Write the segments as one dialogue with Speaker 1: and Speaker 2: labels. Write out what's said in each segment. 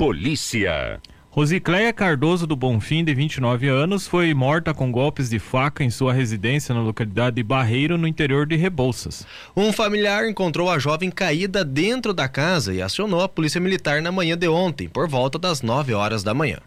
Speaker 1: Polícia.
Speaker 2: Rosicléia Cardoso do Bonfim, de 29 anos, foi morta com golpes de faca em sua residência na localidade de Barreiro, no interior de Rebouças.
Speaker 3: Um familiar encontrou a jovem caída dentro da casa e acionou a polícia militar na manhã de ontem, por volta das 9 horas da manhã.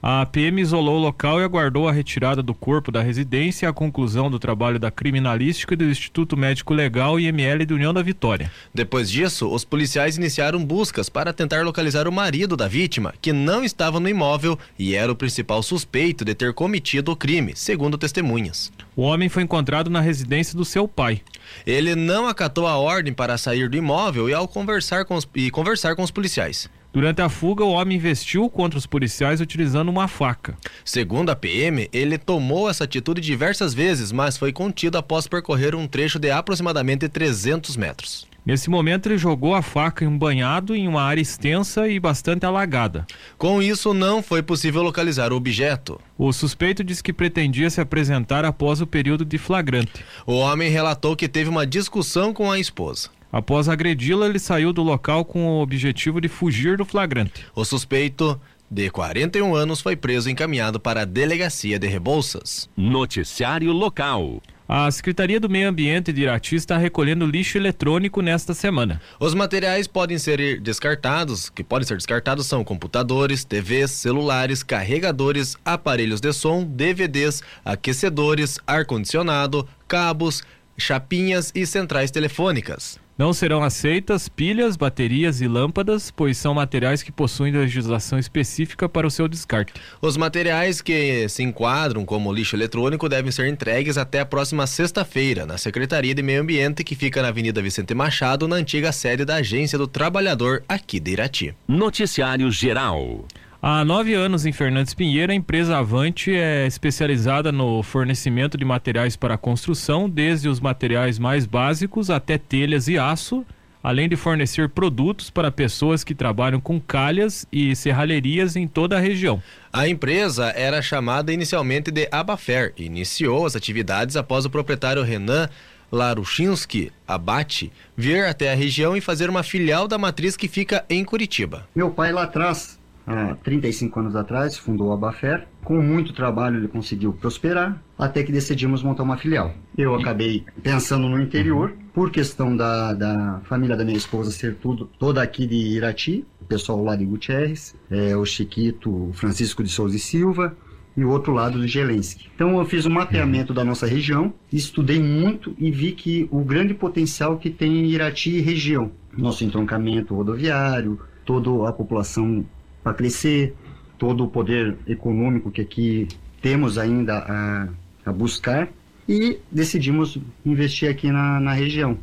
Speaker 2: A PM isolou o local e aguardou a retirada do corpo da residência e a conclusão do trabalho da criminalística do Instituto Médico Legal e IML de União da Vitória.
Speaker 3: Depois disso, os policiais iniciaram buscas para tentar localizar o marido da vítima, que não estava no imóvel e era o principal suspeito de ter cometido o crime, segundo testemunhas.
Speaker 2: O homem foi encontrado na residência do seu pai.
Speaker 3: Ele não acatou a ordem para sair do imóvel e ao conversar com os, e conversar com os policiais.
Speaker 2: Durante a fuga, o homem investiu contra os policiais utilizando uma faca.
Speaker 3: Segundo a PM, ele tomou essa atitude diversas vezes, mas foi contido após percorrer um trecho de aproximadamente 300 metros.
Speaker 2: Nesse momento, ele jogou a faca em um banhado em uma área extensa e bastante alagada.
Speaker 3: Com isso, não foi possível localizar o objeto.
Speaker 2: O suspeito disse que pretendia se apresentar após o período de flagrante.
Speaker 3: O homem relatou que teve uma discussão com a esposa.
Speaker 2: Após agredi-la, ele saiu do local com o objetivo de fugir do flagrante.
Speaker 3: O suspeito, de 41 anos, foi preso e encaminhado para a delegacia de Rebouças.
Speaker 1: Noticiário local.
Speaker 2: A Secretaria do Meio Ambiente de Irati está recolhendo lixo eletrônico nesta semana.
Speaker 3: Os materiais podem ser descartados, que podem ser descartados são computadores, TVs, celulares, carregadores, aparelhos de som, DVDs, aquecedores, ar-condicionado, cabos, chapinhas e centrais telefônicas.
Speaker 2: Não serão aceitas pilhas, baterias e lâmpadas, pois são materiais que possuem legislação específica para o seu descarte.
Speaker 3: Os materiais que se enquadram como lixo eletrônico devem ser entregues até a próxima sexta-feira na Secretaria de Meio Ambiente, que fica na Avenida Vicente Machado, na antiga sede da Agência do Trabalhador aqui de Irati.
Speaker 1: Noticiário Geral.
Speaker 2: Há nove anos em Fernandes Pinheiro, a empresa Avante é especializada no fornecimento de materiais para construção, desde os materiais mais básicos até telhas e aço, além de fornecer produtos para pessoas que trabalham com calhas e serralherias em toda a região.
Speaker 3: A empresa era chamada inicialmente de Abafer e iniciou as atividades após o proprietário Renan Laruchinski Abate vir até a região e fazer uma filial da matriz que fica em Curitiba.
Speaker 4: Meu pai lá atrás há 35 anos atrás, fundou a Bafer. Com muito trabalho ele conseguiu prosperar, até que decidimos montar uma filial. Eu acabei pensando no interior, por questão da, da família da minha esposa ser tudo, toda aqui de Irati, o pessoal lá de Gutierrez, é, o Chiquito, o Francisco de Souza e Silva, e o outro lado do Gelensky. Então eu fiz um mapeamento da nossa região, estudei muito e vi que o grande potencial que tem em Irati e região, nosso entroncamento rodoviário, toda a população para crescer, todo o poder econômico que aqui temos ainda a, a buscar e decidimos investir aqui na, na região.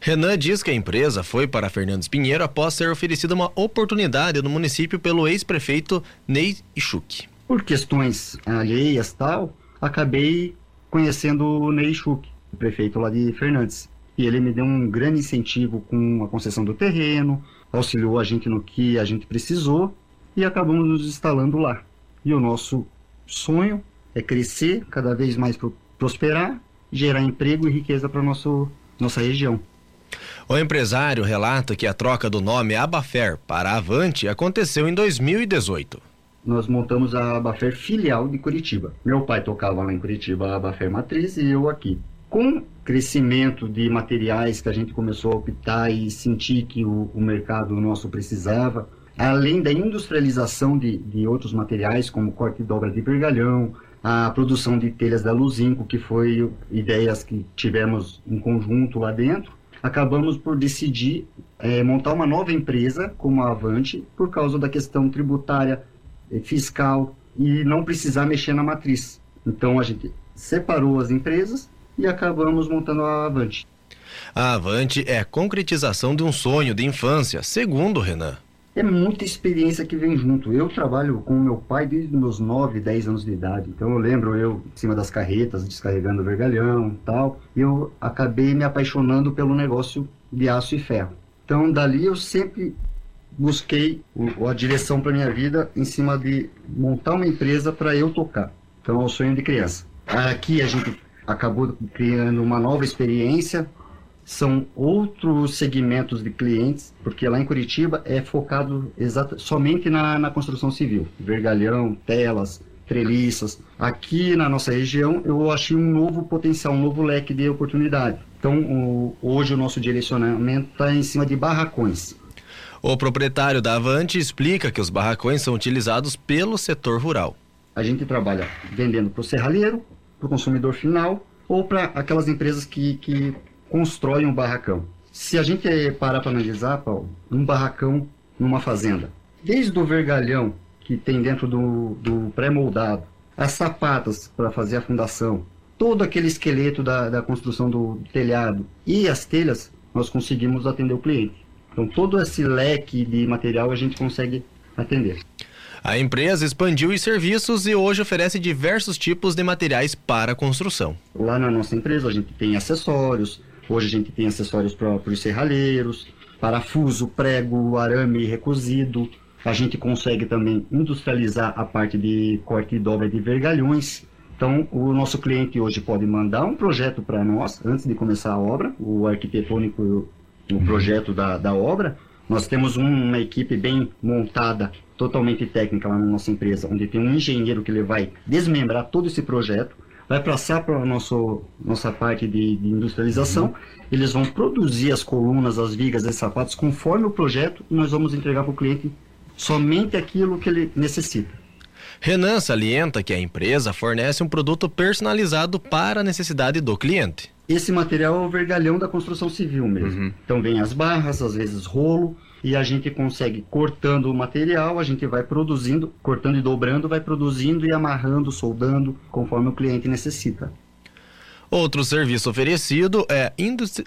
Speaker 3: Renan diz que a empresa foi para Fernandes Pinheiro após ser oferecida uma oportunidade no município pelo ex-prefeito Ney Ichuk.
Speaker 4: Por questões alheias tal, acabei conhecendo o Ney Ichuk, o prefeito lá de Fernandes. E ele me deu um grande incentivo com a concessão do terreno, auxiliou a gente no que a gente precisou e acabamos nos instalando lá. E o nosso sonho é crescer, cada vez mais prosperar, gerar emprego e riqueza para nossa região.
Speaker 3: O empresário relata que a troca do nome Abafer para Avante aconteceu em 2018.
Speaker 4: Nós montamos a Abafer filial de Curitiba. Meu pai tocava lá em Curitiba a Abafer Matriz e eu aqui. Com crescimento de materiais que a gente começou a optar e sentir que o, o mercado nosso precisava, além da industrialização de, de outros materiais, como corte e dobra de vergalhão, a produção de telhas da Luzinco, que foi ideias que tivemos em conjunto lá dentro, acabamos por decidir é, montar uma nova empresa como a Avante, por causa da questão tributária, eh, fiscal e não precisar mexer na matriz. Então a gente separou as empresas e acabamos montando a Avante.
Speaker 3: A Avante é a concretização de um sonho de infância, segundo Renan.
Speaker 4: É muita experiência que vem junto. Eu trabalho com meu pai desde meus 9, 10 anos de idade. Então eu lembro eu em cima das carretas, descarregando vergalhão e tal. E eu acabei me apaixonando pelo negócio de aço e ferro. Então dali eu sempre busquei o, a direção para minha vida em cima de montar uma empresa para eu tocar. Então é o sonho de criança. Aqui a gente acabou criando uma nova experiência, são outros segmentos de clientes, porque lá em Curitiba é focado exato, somente na, na construção civil, vergalhão, telas, treliças. Aqui na nossa região eu achei um novo potencial, um novo leque de oportunidade. Então o, hoje o nosso direcionamento está em cima de barracões.
Speaker 3: O proprietário da Avante explica que os barracões são utilizados pelo setor rural.
Speaker 4: A gente trabalha vendendo para o serralheiro, para o consumidor final ou para aquelas empresas que, que constroem um barracão. Se a gente parar para analisar, Paulo, um barracão numa fazenda, desde o vergalhão que tem dentro do, do pré-moldado, as sapatas para fazer a fundação, todo aquele esqueleto da, da construção do telhado e as telhas, nós conseguimos atender o cliente. Então, todo esse leque de material a gente consegue atender.
Speaker 3: A empresa expandiu os serviços e hoje oferece diversos tipos de materiais para construção.
Speaker 4: Lá na nossa empresa a gente tem acessórios, hoje a gente tem acessórios para os serralheiros, parafuso, prego, arame recozido. A gente consegue também industrializar a parte de corte e dobra de vergalhões. Então, o nosso cliente hoje pode mandar um projeto para nós antes de começar a obra, o arquitetônico, o projeto da, da obra. Nós temos uma equipe bem montada totalmente técnica lá na nossa empresa, onde tem um engenheiro que ele vai desmembrar todo esse projeto, vai passar para a nossa parte de, de industrialização, uhum. eles vão produzir as colunas, as vigas e sapatos conforme o projeto e nós vamos entregar para o cliente somente aquilo que ele necessita.
Speaker 3: Renan salienta que a empresa fornece um produto personalizado para a necessidade do cliente.
Speaker 4: Esse material é o vergalhão da construção civil mesmo. Uhum. Então vem as barras, às vezes rolo, e a gente consegue cortando o material, a gente vai produzindo, cortando e dobrando, vai produzindo e amarrando, soldando, conforme o cliente necessita.
Speaker 3: Outro serviço oferecido é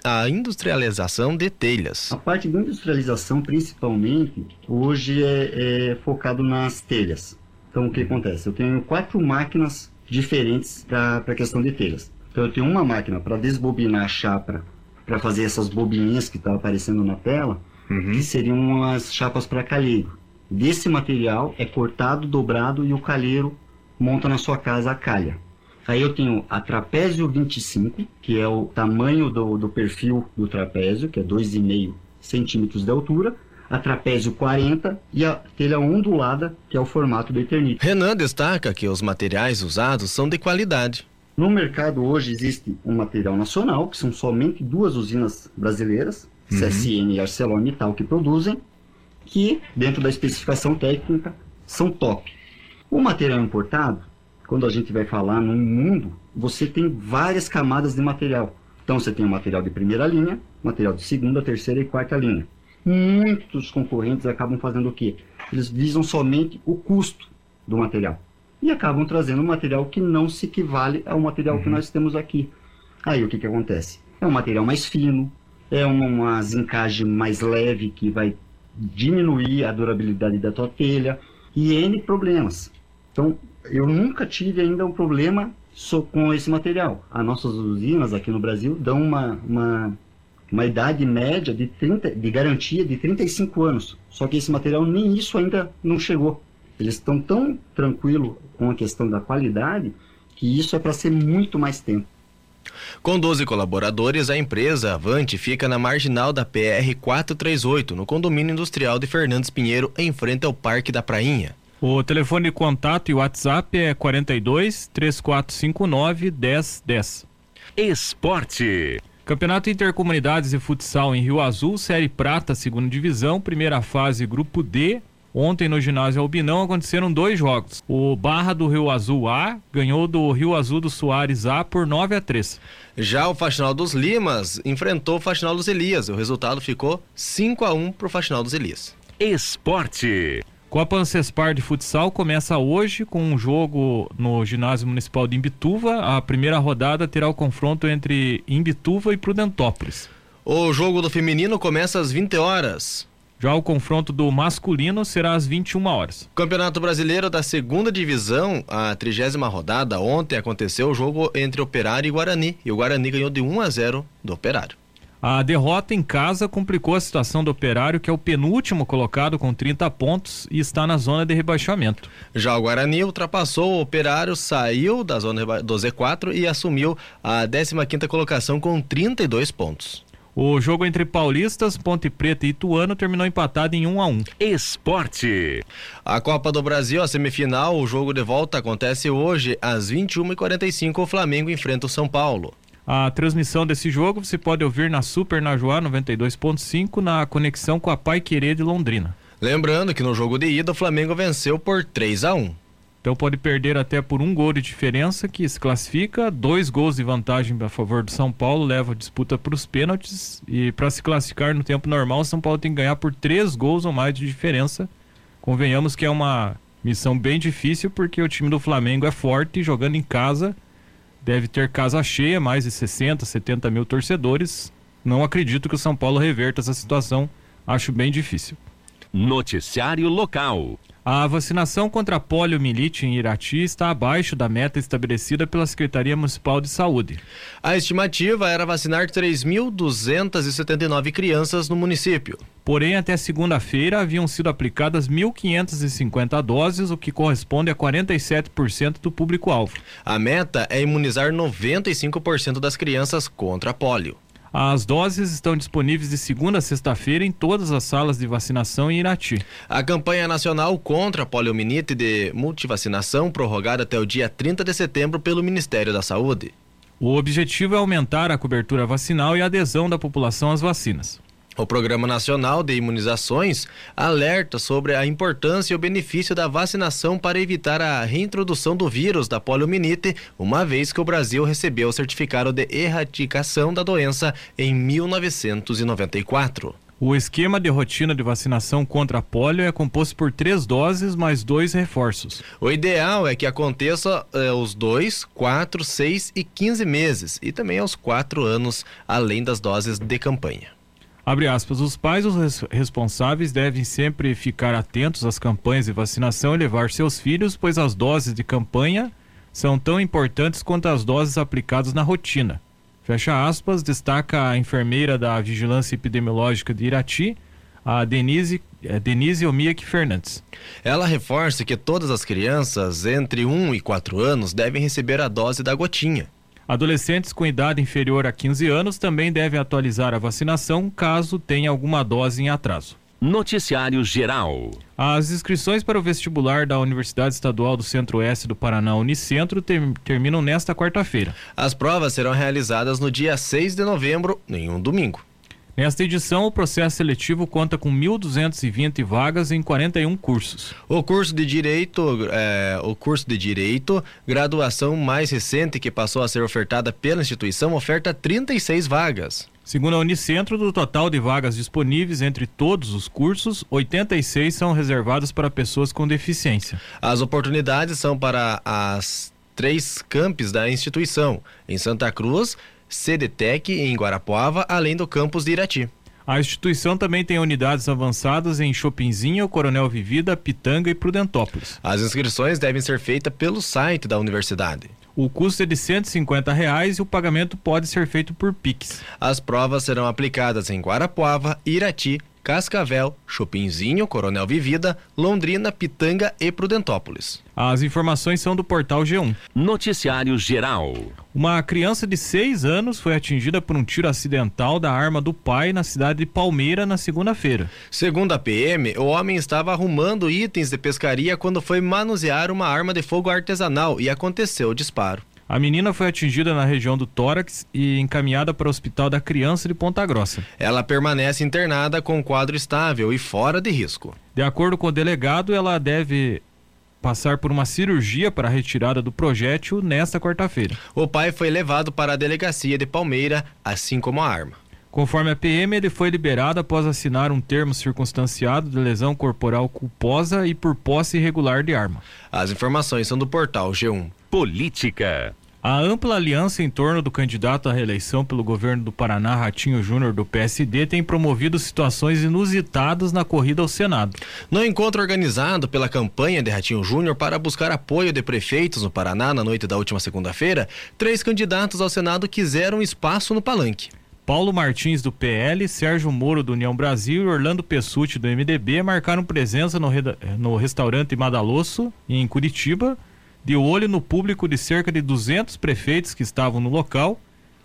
Speaker 3: a industrialização de telhas.
Speaker 4: A parte de industrialização, principalmente, hoje é, é focado nas telhas. Então, o que acontece? Eu tenho quatro máquinas diferentes para a questão de telhas. Então, eu tenho uma máquina para desbobinar a chapa, para fazer essas bobinhas que estão tá aparecendo na tela uhum. que seriam as chapas para calheiro. Desse material é cortado, dobrado e o calheiro monta na sua casa a calha. Aí eu tenho a trapézio 25, que é o tamanho do, do perfil do trapézio, que é 2,5 centímetros de altura, a trapézio 40 e a telha ondulada, que é o formato do Eternit.
Speaker 3: Renan destaca que os materiais usados são de qualidade.
Speaker 4: No mercado hoje existe um material nacional, que são somente duas usinas brasileiras, uhum. CSN e ArcelorMittal que produzem, que dentro da especificação técnica são top. O material importado, quando a gente vai falar no mundo, você tem várias camadas de material. Então você tem o material de primeira linha, material de segunda, terceira e quarta linha. Muitos concorrentes acabam fazendo o quê? Eles visam somente o custo do material e acabam trazendo um material que não se equivale ao material uhum. que nós temos aqui. Aí o que, que acontece? É um material mais fino, é uma zincagem mais leve que vai diminuir a durabilidade da tua telha e N problemas. Então, eu nunca tive ainda um problema com esse material. As nossas usinas aqui no Brasil dão uma, uma, uma idade média de, 30, de garantia de 35 anos. Só que esse material nem isso ainda não chegou. Eles estão tão tranquilos com a questão da qualidade que isso é para ser muito mais tempo.
Speaker 3: Com 12 colaboradores, a empresa Avante fica na marginal da PR 438, no condomínio industrial de Fernandes Pinheiro, em frente ao Parque da Prainha.
Speaker 2: O telefone de contato e WhatsApp é 42 3459 1010.
Speaker 1: Esporte.
Speaker 2: Campeonato Intercomunidades e Futsal em Rio Azul, Série Prata, segunda divisão, primeira fase, grupo D, Ontem no ginásio Albinão aconteceram dois jogos. O Barra do Rio Azul A ganhou do Rio Azul do Soares A por 9 a 3.
Speaker 3: Já o Faxinal dos Limas enfrentou o Faxinal dos Elias. O resultado ficou 5 a 1 para o Faxinal dos Elias.
Speaker 1: Esporte.
Speaker 2: Copa Ancespar de Futsal começa hoje com um jogo no ginásio municipal de Imbituva. A primeira rodada terá o confronto entre Imbituva e Prudentópolis.
Speaker 3: O jogo do feminino começa às 20 horas.
Speaker 2: Já o confronto do masculino será às 21 horas.
Speaker 3: Campeonato Brasileiro da Segunda Divisão, a trigésima rodada, ontem aconteceu o jogo entre Operário e Guarani, e o Guarani ganhou de 1 a 0 do Operário.
Speaker 2: A derrota em casa complicou a situação do Operário, que é o penúltimo colocado com 30 pontos e está na zona de rebaixamento.
Speaker 3: Já o Guarani ultrapassou o Operário, saiu da zona do Z4 e assumiu a 15ª colocação com 32 pontos.
Speaker 2: O jogo entre Paulistas, Ponte Preta e Ituano terminou empatado em 1 a 1.
Speaker 1: Esporte.
Speaker 3: A Copa do Brasil, a semifinal, o jogo de volta acontece hoje às 21h45. O Flamengo enfrenta o São Paulo.
Speaker 2: A transmissão desse jogo você pode ouvir na Super Najuá 92.5 na conexão com a Pai Querer de Londrina.
Speaker 3: Lembrando que no jogo de ida o Flamengo venceu por 3 a 1.
Speaker 2: Então pode perder até por um gol de diferença, que se classifica. Dois gols de vantagem a favor do São Paulo leva a disputa para os pênaltis. E para se classificar no tempo normal, o São Paulo tem que ganhar por três gols ou mais de diferença. Convenhamos que é uma missão bem difícil, porque o time do Flamengo é forte, jogando em casa. Deve ter casa cheia, mais de 60, 70 mil torcedores. Não acredito que o São Paulo reverta essa situação. Acho bem difícil.
Speaker 1: Noticiário local.
Speaker 2: A vacinação contra a poliomielite em Irati está abaixo da meta estabelecida pela Secretaria Municipal de Saúde.
Speaker 3: A estimativa era vacinar 3.279 crianças no município.
Speaker 2: Porém, até segunda-feira haviam sido aplicadas 1.550 doses, o que corresponde a 47% do público-alvo.
Speaker 3: A meta é imunizar 95% das crianças contra a polio.
Speaker 2: As doses estão disponíveis de segunda a sexta-feira em todas as salas de vacinação em Irati.
Speaker 3: A campanha nacional contra a poliomielite de multivacinação prorrogada até o dia 30 de setembro pelo Ministério da Saúde.
Speaker 2: O objetivo é aumentar a cobertura vacinal e a adesão da população às vacinas.
Speaker 3: O Programa Nacional de Imunizações alerta sobre a importância e o benefício da vacinação para evitar a reintrodução do vírus da poliomielite, uma vez que o Brasil recebeu o certificado de erradicação da doença em 1994.
Speaker 2: O esquema de rotina de vacinação contra a polio é composto por três doses mais dois reforços.
Speaker 3: O ideal é que aconteça eh, os dois, quatro, seis e quinze meses, e também aos quatro anos, além das doses de campanha.
Speaker 2: Abre aspas, os pais os res responsáveis devem sempre ficar atentos às campanhas de vacinação e levar seus filhos, pois as doses de campanha são tão importantes quanto as doses aplicadas na rotina. Fecha aspas, destaca a enfermeira da Vigilância Epidemiológica de Irati, a Denise, eh, Denise Omiak Fernandes.
Speaker 3: Ela reforça que todas as crianças entre 1 e 4 anos devem receber a dose da gotinha.
Speaker 2: Adolescentes com idade inferior a 15 anos também devem atualizar a vacinação caso tenha alguma dose em atraso.
Speaker 1: Noticiário Geral.
Speaker 2: As inscrições para o vestibular da Universidade Estadual do Centro-Oeste do Paraná, Unicentro, ter, terminam nesta quarta-feira.
Speaker 3: As provas serão realizadas no dia 6 de novembro, em um domingo.
Speaker 2: Nesta edição, o processo seletivo conta com 1.220 vagas em 41 cursos.
Speaker 3: O curso de direito, é, o curso de direito, graduação mais recente que passou a ser ofertada pela instituição, oferta 36 vagas.
Speaker 2: Segundo a Unicentro, do total de vagas disponíveis entre todos os cursos, 86 são reservadas para pessoas com deficiência.
Speaker 3: As oportunidades são para as três campos da instituição, em Santa Cruz, CDTEC em Guarapuava, além do campus de Irati.
Speaker 2: A instituição também tem unidades avançadas em Chopinzinho, Coronel Vivida, Pitanga e Prudentópolis.
Speaker 3: As inscrições devem ser feitas pelo site da universidade.
Speaker 2: O custo é de 150 reais e o pagamento pode ser feito por Pix.
Speaker 3: As provas serão aplicadas em Guarapuava, Irati, Cascavel, Chopinzinho, Coronel Vivida, Londrina, Pitanga e Prudentópolis.
Speaker 2: As informações são do portal G1.
Speaker 1: Noticiário Geral.
Speaker 2: Uma criança de 6 anos foi atingida por um tiro acidental da arma do pai na cidade de Palmeira na segunda-feira.
Speaker 3: Segundo a PM, o homem estava arrumando itens de pescaria quando foi manusear uma arma de fogo artesanal e aconteceu o disparo.
Speaker 2: A menina foi atingida na região do tórax e encaminhada para o Hospital da Criança de Ponta Grossa.
Speaker 3: Ela permanece internada com quadro estável e fora de risco.
Speaker 2: De acordo com o delegado, ela deve passar por uma cirurgia para a retirada do projétil nesta quarta-feira.
Speaker 3: O pai foi levado para a delegacia de Palmeira, assim como a arma.
Speaker 2: Conforme a PM, ele foi liberado após assinar um termo circunstanciado de lesão corporal culposa e por posse irregular de arma.
Speaker 3: As informações são do portal G1.
Speaker 1: Política.
Speaker 2: A ampla aliança em torno do candidato à reeleição pelo governo do Paraná, Ratinho Júnior, do PSD, tem promovido situações inusitadas na corrida ao Senado.
Speaker 3: No encontro organizado pela campanha de Ratinho Júnior para buscar apoio de prefeitos no Paraná na noite da última segunda-feira, três candidatos ao Senado quiseram espaço no palanque.
Speaker 2: Paulo Martins do PL, Sérgio Moro do União Brasil e Orlando Pessuti do MDB marcaram presença no, no restaurante Madalosso, em Curitiba, de olho no público de cerca de 200 prefeitos que estavam no local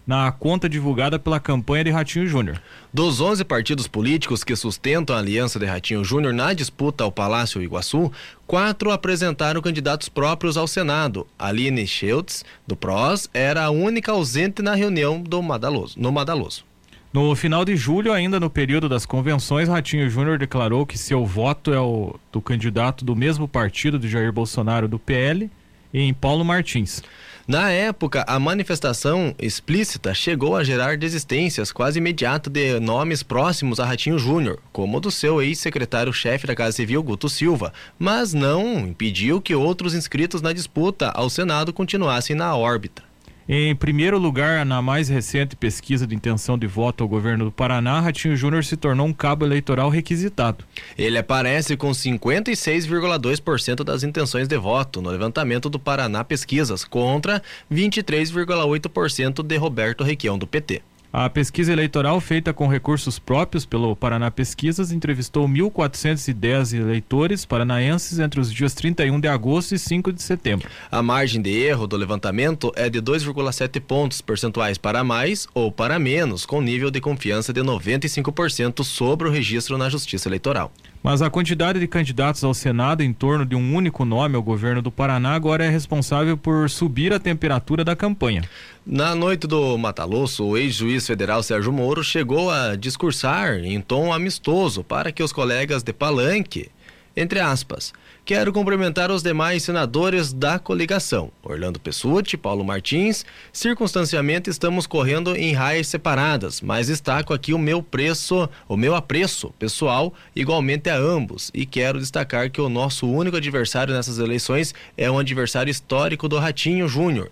Speaker 2: na conta divulgada pela campanha de Ratinho Júnior.
Speaker 3: Dos 11 partidos políticos que sustentam a aliança de Ratinho Júnior na disputa ao Palácio Iguaçu, quatro apresentaram candidatos próprios ao Senado. Aline Schultz, do PROS, era a única ausente na reunião do Madaloso, no Madaloso.
Speaker 2: No final de julho, ainda no período das convenções, Ratinho Júnior declarou que seu voto é o do candidato do mesmo partido de Jair Bolsonaro do PL, em Paulo Martins.
Speaker 3: Na época, a manifestação explícita chegou a gerar desistências quase imediatas de nomes próximos a Ratinho Júnior, como o do seu ex-secretário-chefe da Casa Civil, Guto Silva, mas não impediu que outros inscritos na disputa ao Senado continuassem na órbita.
Speaker 2: Em primeiro lugar, na mais recente pesquisa de intenção de voto ao governo do Paraná, Ratinho Júnior se tornou um cabo eleitoral requisitado.
Speaker 3: Ele aparece com 56,2% das intenções de voto no levantamento do Paraná Pesquisas, contra 23,8% de Roberto Requião do PT.
Speaker 2: A pesquisa eleitoral feita com recursos próprios pelo Paraná Pesquisas entrevistou 1.410 eleitores paranaenses entre os dias 31 de agosto e 5 de setembro.
Speaker 3: A margem de erro do levantamento é de 2,7 pontos percentuais para mais ou para menos, com nível de confiança de 95% sobre o registro na Justiça Eleitoral.
Speaker 2: Mas a quantidade de candidatos ao Senado em torno de um único nome ao governo do Paraná agora é responsável por subir a temperatura da campanha.
Speaker 3: Na noite do Matalosso, o ex-juiz federal Sérgio Moro chegou a discursar em tom amistoso para que os colegas de palanque entre aspas. Quero cumprimentar os demais senadores da coligação, Orlando Pessutti, Paulo Martins. Circunstancialmente estamos correndo em raias separadas, mas destaco aqui o meu preço, o meu apreço pessoal igualmente a ambos e quero destacar que o nosso único adversário nessas eleições é um adversário histórico do Ratinho Júnior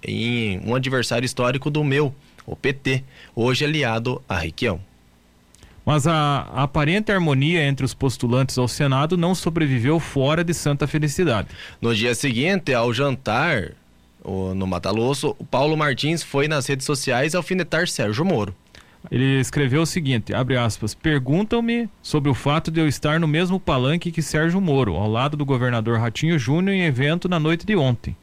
Speaker 3: um adversário histórico do meu, o PT, hoje aliado a Requião.
Speaker 2: Mas a, a, aparente harmonia entre os postulantes ao Senado não sobreviveu fora de Santa Felicidade.
Speaker 3: No dia seguinte, ao jantar o, no Mataloso, o Paulo Martins foi nas redes sociais alfinetar Sérgio Moro.
Speaker 2: Ele escreveu o seguinte, abre aspas, perguntam-me sobre o fato de eu estar no mesmo palanque que Sérgio Moro, ao lado do governador Ratinho Júnior em evento na noite de ontem.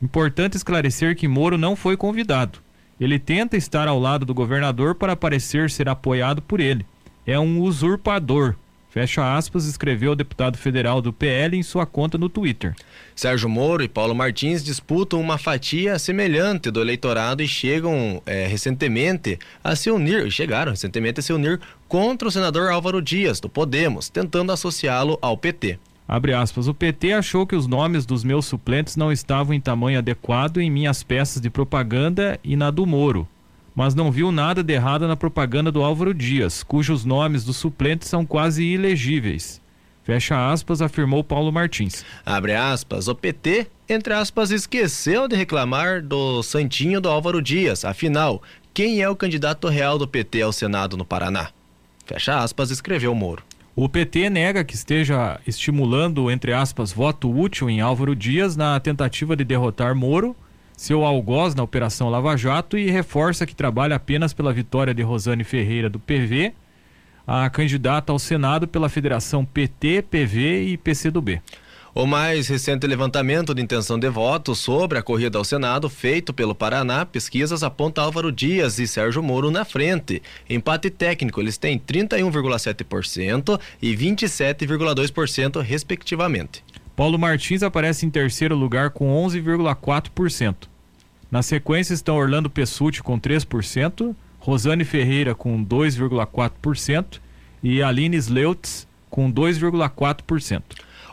Speaker 2: Importante esclarecer que Moro não foi convidado. Ele tenta estar ao lado do governador para parecer ser apoiado por ele é um usurpador. Fecha aspas, escreveu o deputado federal do PL em sua conta no Twitter.
Speaker 3: Sérgio Moro e Paulo Martins disputam uma fatia semelhante do eleitorado e chegam é, recentemente a se unir, chegaram recentemente a se unir contra o senador Álvaro Dias, do Podemos, tentando associá-lo ao PT.
Speaker 2: Abre aspas, o PT achou que os nomes dos meus suplentes não estavam em tamanho adequado em minhas peças de propaganda e na do Moro mas não viu nada de errado na propaganda do Álvaro Dias, cujos nomes dos suplentes são quase ilegíveis. Fecha aspas, afirmou Paulo Martins.
Speaker 3: Abre aspas, o PT, entre aspas, esqueceu de reclamar do santinho do Álvaro Dias. Afinal, quem é o candidato real do PT ao Senado no Paraná? Fecha aspas, escreveu Moro.
Speaker 2: O PT nega que esteja estimulando, entre aspas, voto útil em Álvaro Dias na tentativa de derrotar Moro seu algoz na Operação Lava Jato e reforça que trabalha apenas pela vitória de Rosane Ferreira do PV, a candidata ao Senado pela Federação PT, PV e PCdoB.
Speaker 3: O mais recente levantamento de intenção de voto sobre a corrida ao Senado, feito pelo Paraná, pesquisas aponta Álvaro Dias e Sérgio Moro na frente. Empate técnico, eles têm 31,7% e 27,2%, respectivamente.
Speaker 2: Paulo Martins aparece em terceiro lugar com 11,4%. Na sequência estão Orlando Pessutti com 3%, Rosane Ferreira com 2,4% e Aline Sleutz com 2,4%.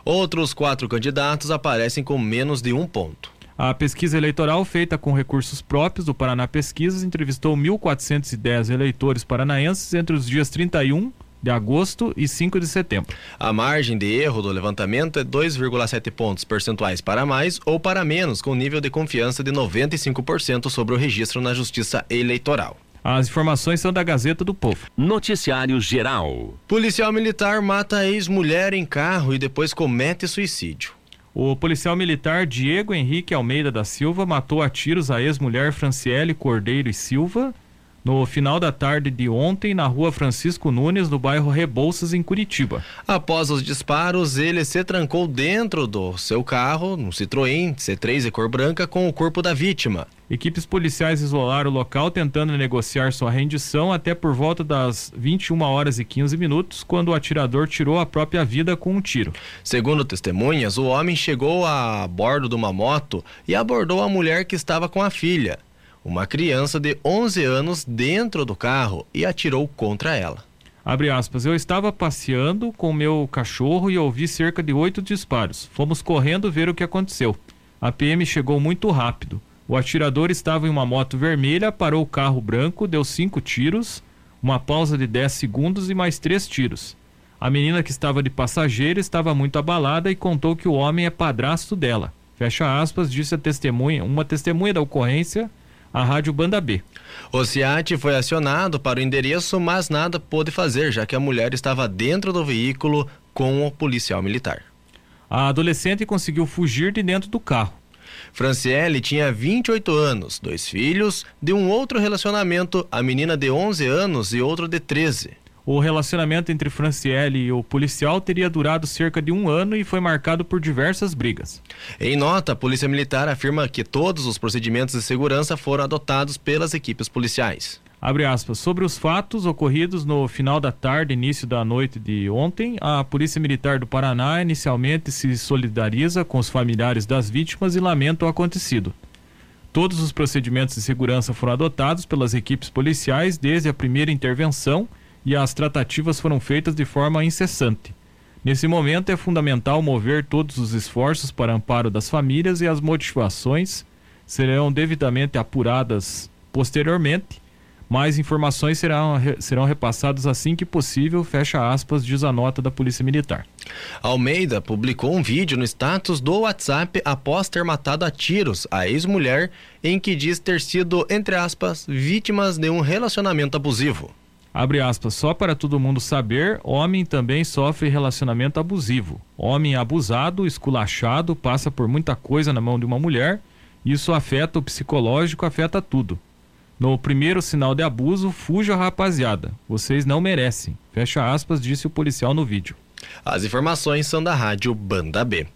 Speaker 3: Outros quatro candidatos aparecem com menos de um ponto.
Speaker 2: A pesquisa eleitoral feita com recursos próprios do Paraná Pesquisas entrevistou 1.410 eleitores paranaenses entre os dias 31 de agosto e 5 de setembro.
Speaker 3: A margem de erro do levantamento é 2,7 pontos percentuais para mais ou para menos, com nível de confiança de 95% sobre o registro na Justiça Eleitoral.
Speaker 2: As informações são da Gazeta do Povo.
Speaker 1: Noticiário Geral.
Speaker 3: Policial militar mata ex-mulher em carro e depois comete suicídio.
Speaker 2: O policial militar Diego Henrique Almeida da Silva matou a tiros a ex-mulher Franciele Cordeiro e Silva no final da tarde de ontem na rua Francisco Nunes, no bairro Rebouças, em Curitiba.
Speaker 3: Após os disparos, ele se trancou dentro do seu carro, no Citroën C3 e cor branca, com o corpo da vítima.
Speaker 2: Equipes policiais isolaram o local tentando negociar sua rendição até por volta das 21 horas e 15 minutos, quando o atirador tirou a própria vida com um tiro.
Speaker 3: Segundo testemunhas, o homem chegou a bordo de uma moto e abordou a mulher que estava com a filha uma criança de 11 anos dentro do carro e atirou contra ela.
Speaker 2: Abre aspas, eu estava passeando com meu cachorro e ouvi cerca de oito disparos. Fomos correndo ver o que aconteceu. A PM chegou muito rápido. O atirador estava em uma moto vermelha, parou o carro branco, deu cinco tiros, uma pausa de 10 segundos e mais três tiros. A menina que estava de passageira estava muito abalada e contou que o homem é padrasto dela. Fecha aspas, disse a testemunha, uma testemunha da ocorrência a Rádio Banda B.
Speaker 3: O SIAT foi acionado para o endereço, mas nada pôde fazer, já que a mulher estava dentro do veículo com o policial militar.
Speaker 2: A adolescente conseguiu fugir de dentro do carro.
Speaker 3: Franciele tinha 28 anos, dois filhos, de um outro relacionamento, a menina de 11 anos e outro de 13.
Speaker 2: O relacionamento entre Franciele e o policial teria durado cerca de um ano e foi marcado por diversas brigas.
Speaker 3: Em nota, a Polícia Militar afirma que todos os procedimentos de segurança foram adotados pelas equipes policiais.
Speaker 2: Abre aspas. Sobre os fatos ocorridos no final da tarde, início da noite de ontem, a Polícia Militar do Paraná inicialmente se solidariza com os familiares das vítimas e lamenta o acontecido. Todos os procedimentos de segurança foram adotados pelas equipes policiais desde a primeira intervenção e as tratativas foram feitas de forma incessante. Nesse momento é fundamental mover todos os esforços para amparo das famílias e as motivações serão devidamente apuradas posteriormente. Mais informações serão, serão repassadas assim que possível, fecha aspas, diz a nota da Polícia Militar.
Speaker 3: Almeida publicou um vídeo no status do WhatsApp após ter matado a tiros a ex-mulher, em que diz ter sido, entre aspas, vítimas de um relacionamento abusivo.
Speaker 2: Abre aspas, só para todo mundo saber, homem também sofre relacionamento abusivo. Homem abusado, esculachado, passa por muita coisa na mão de uma mulher. Isso afeta o psicológico, afeta tudo. No primeiro sinal de abuso, fuja rapaziada. Vocês não merecem. Fecha aspas, disse o policial no vídeo.
Speaker 3: As informações são da rádio Banda B.